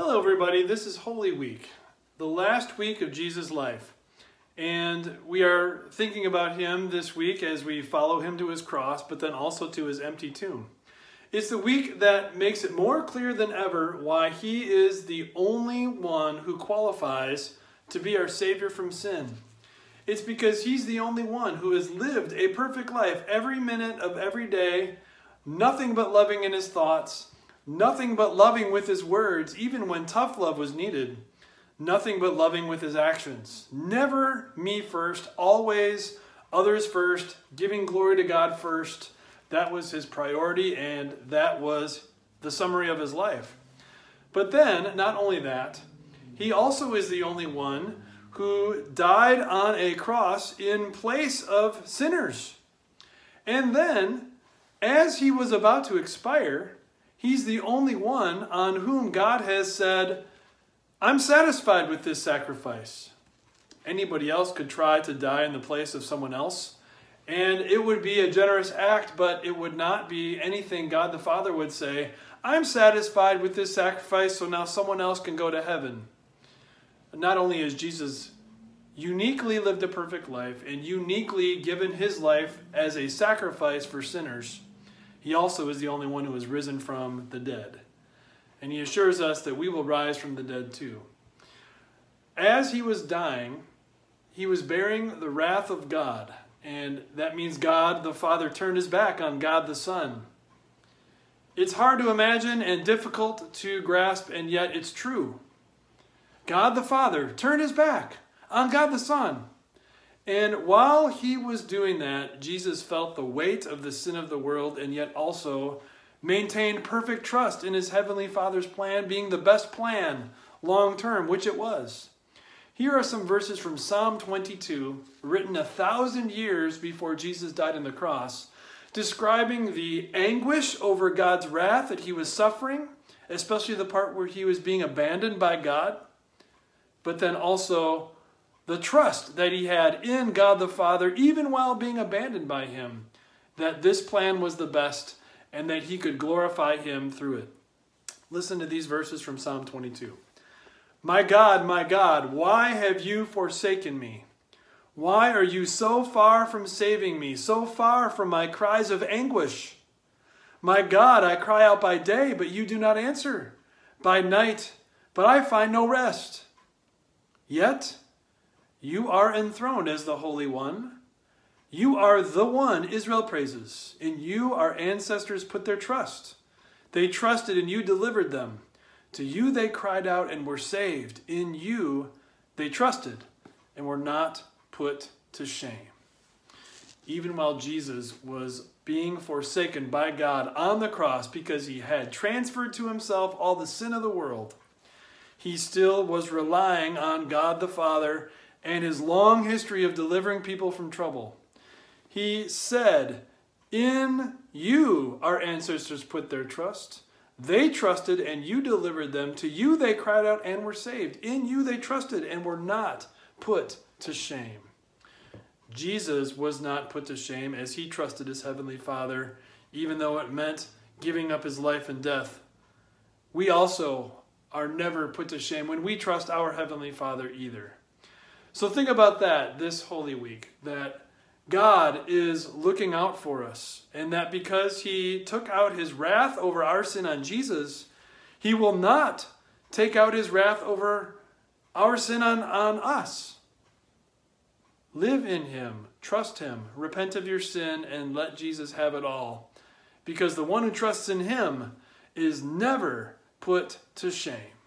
Hello, everybody. This is Holy Week, the last week of Jesus' life. And we are thinking about him this week as we follow him to his cross, but then also to his empty tomb. It's the week that makes it more clear than ever why he is the only one who qualifies to be our Savior from sin. It's because he's the only one who has lived a perfect life every minute of every day, nothing but loving in his thoughts, nothing but loving with his words, even when tough love was needed, nothing but loving with his actions. Never me first, always others first, giving glory to God first. That was his priority, and that was the summary of his life. But then, not only that, he also is the only one who died on a cross in place of sinners. And then, as he was about to expire, he's the only one on whom God has said, I'm satisfied with this sacrifice. Anybody else could try to die in the place of someone else, and it would be a generous act, but it would not be anything God the Father would say, I'm satisfied with this sacrifice, so now someone else can go to heaven. Not only is Jesus uniquely lived a perfect life and uniquely given his life as a sacrifice for sinners, he also is the only one who has risen from the dead. And he assures us that we will rise from the dead too. As he was dying, he was bearing the wrath of God. And that means God the Father turned his back on God the Son. It's hard to imagine and difficult to grasp, and yet it's true. God the Father turned his back on God the Son. And while he was doing that, Jesus felt the weight of the sin of the world and yet also maintained perfect trust in his heavenly Father's plan being the best plan long term, which it was. Here are some verses from Psalm 22, written a thousand years before Jesus died on the cross, describing the anguish over God's wrath that he was suffering, especially the part where he was being abandoned by God, but then also the trust that he had in God the Father, even while being abandoned by him, that this plan was the best and that he could glorify him through it. Listen to these verses from Psalm 22. My God, my God, why have you forsaken me? Why are you so far from saving me, so far from my cries of anguish? My God, I cry out by day, but you do not answer, by night, but I find no rest. Yet you are enthroned as the Holy One. You are the one Israel praises. In you our ancestors put their trust. They trusted and you delivered them. To you they cried out and were saved. In you they trusted and were not put to shame. Even while Jesus was being forsaken by God on the cross because he had transferred to himself all the sin of the world, he still was relying on God the Father and his long history of delivering people from trouble. He said, In you our ancestors put their trust. They trusted and you delivered them. To you they cried out and were saved. In you they trusted and were not put to shame. Jesus was not put to shame as he trusted his heavenly Father, even though it meant giving up his life and death. We also are never put to shame when we trust our heavenly Father either. So think about that this Holy Week that God is looking out for us, and that because He took out His wrath over our sin on Jesus, He will not take out His wrath over our sin on, on us. Live in Him, trust Him, repent of your sin, and let Jesus have it all. Because the one who trusts in Him is never put to shame.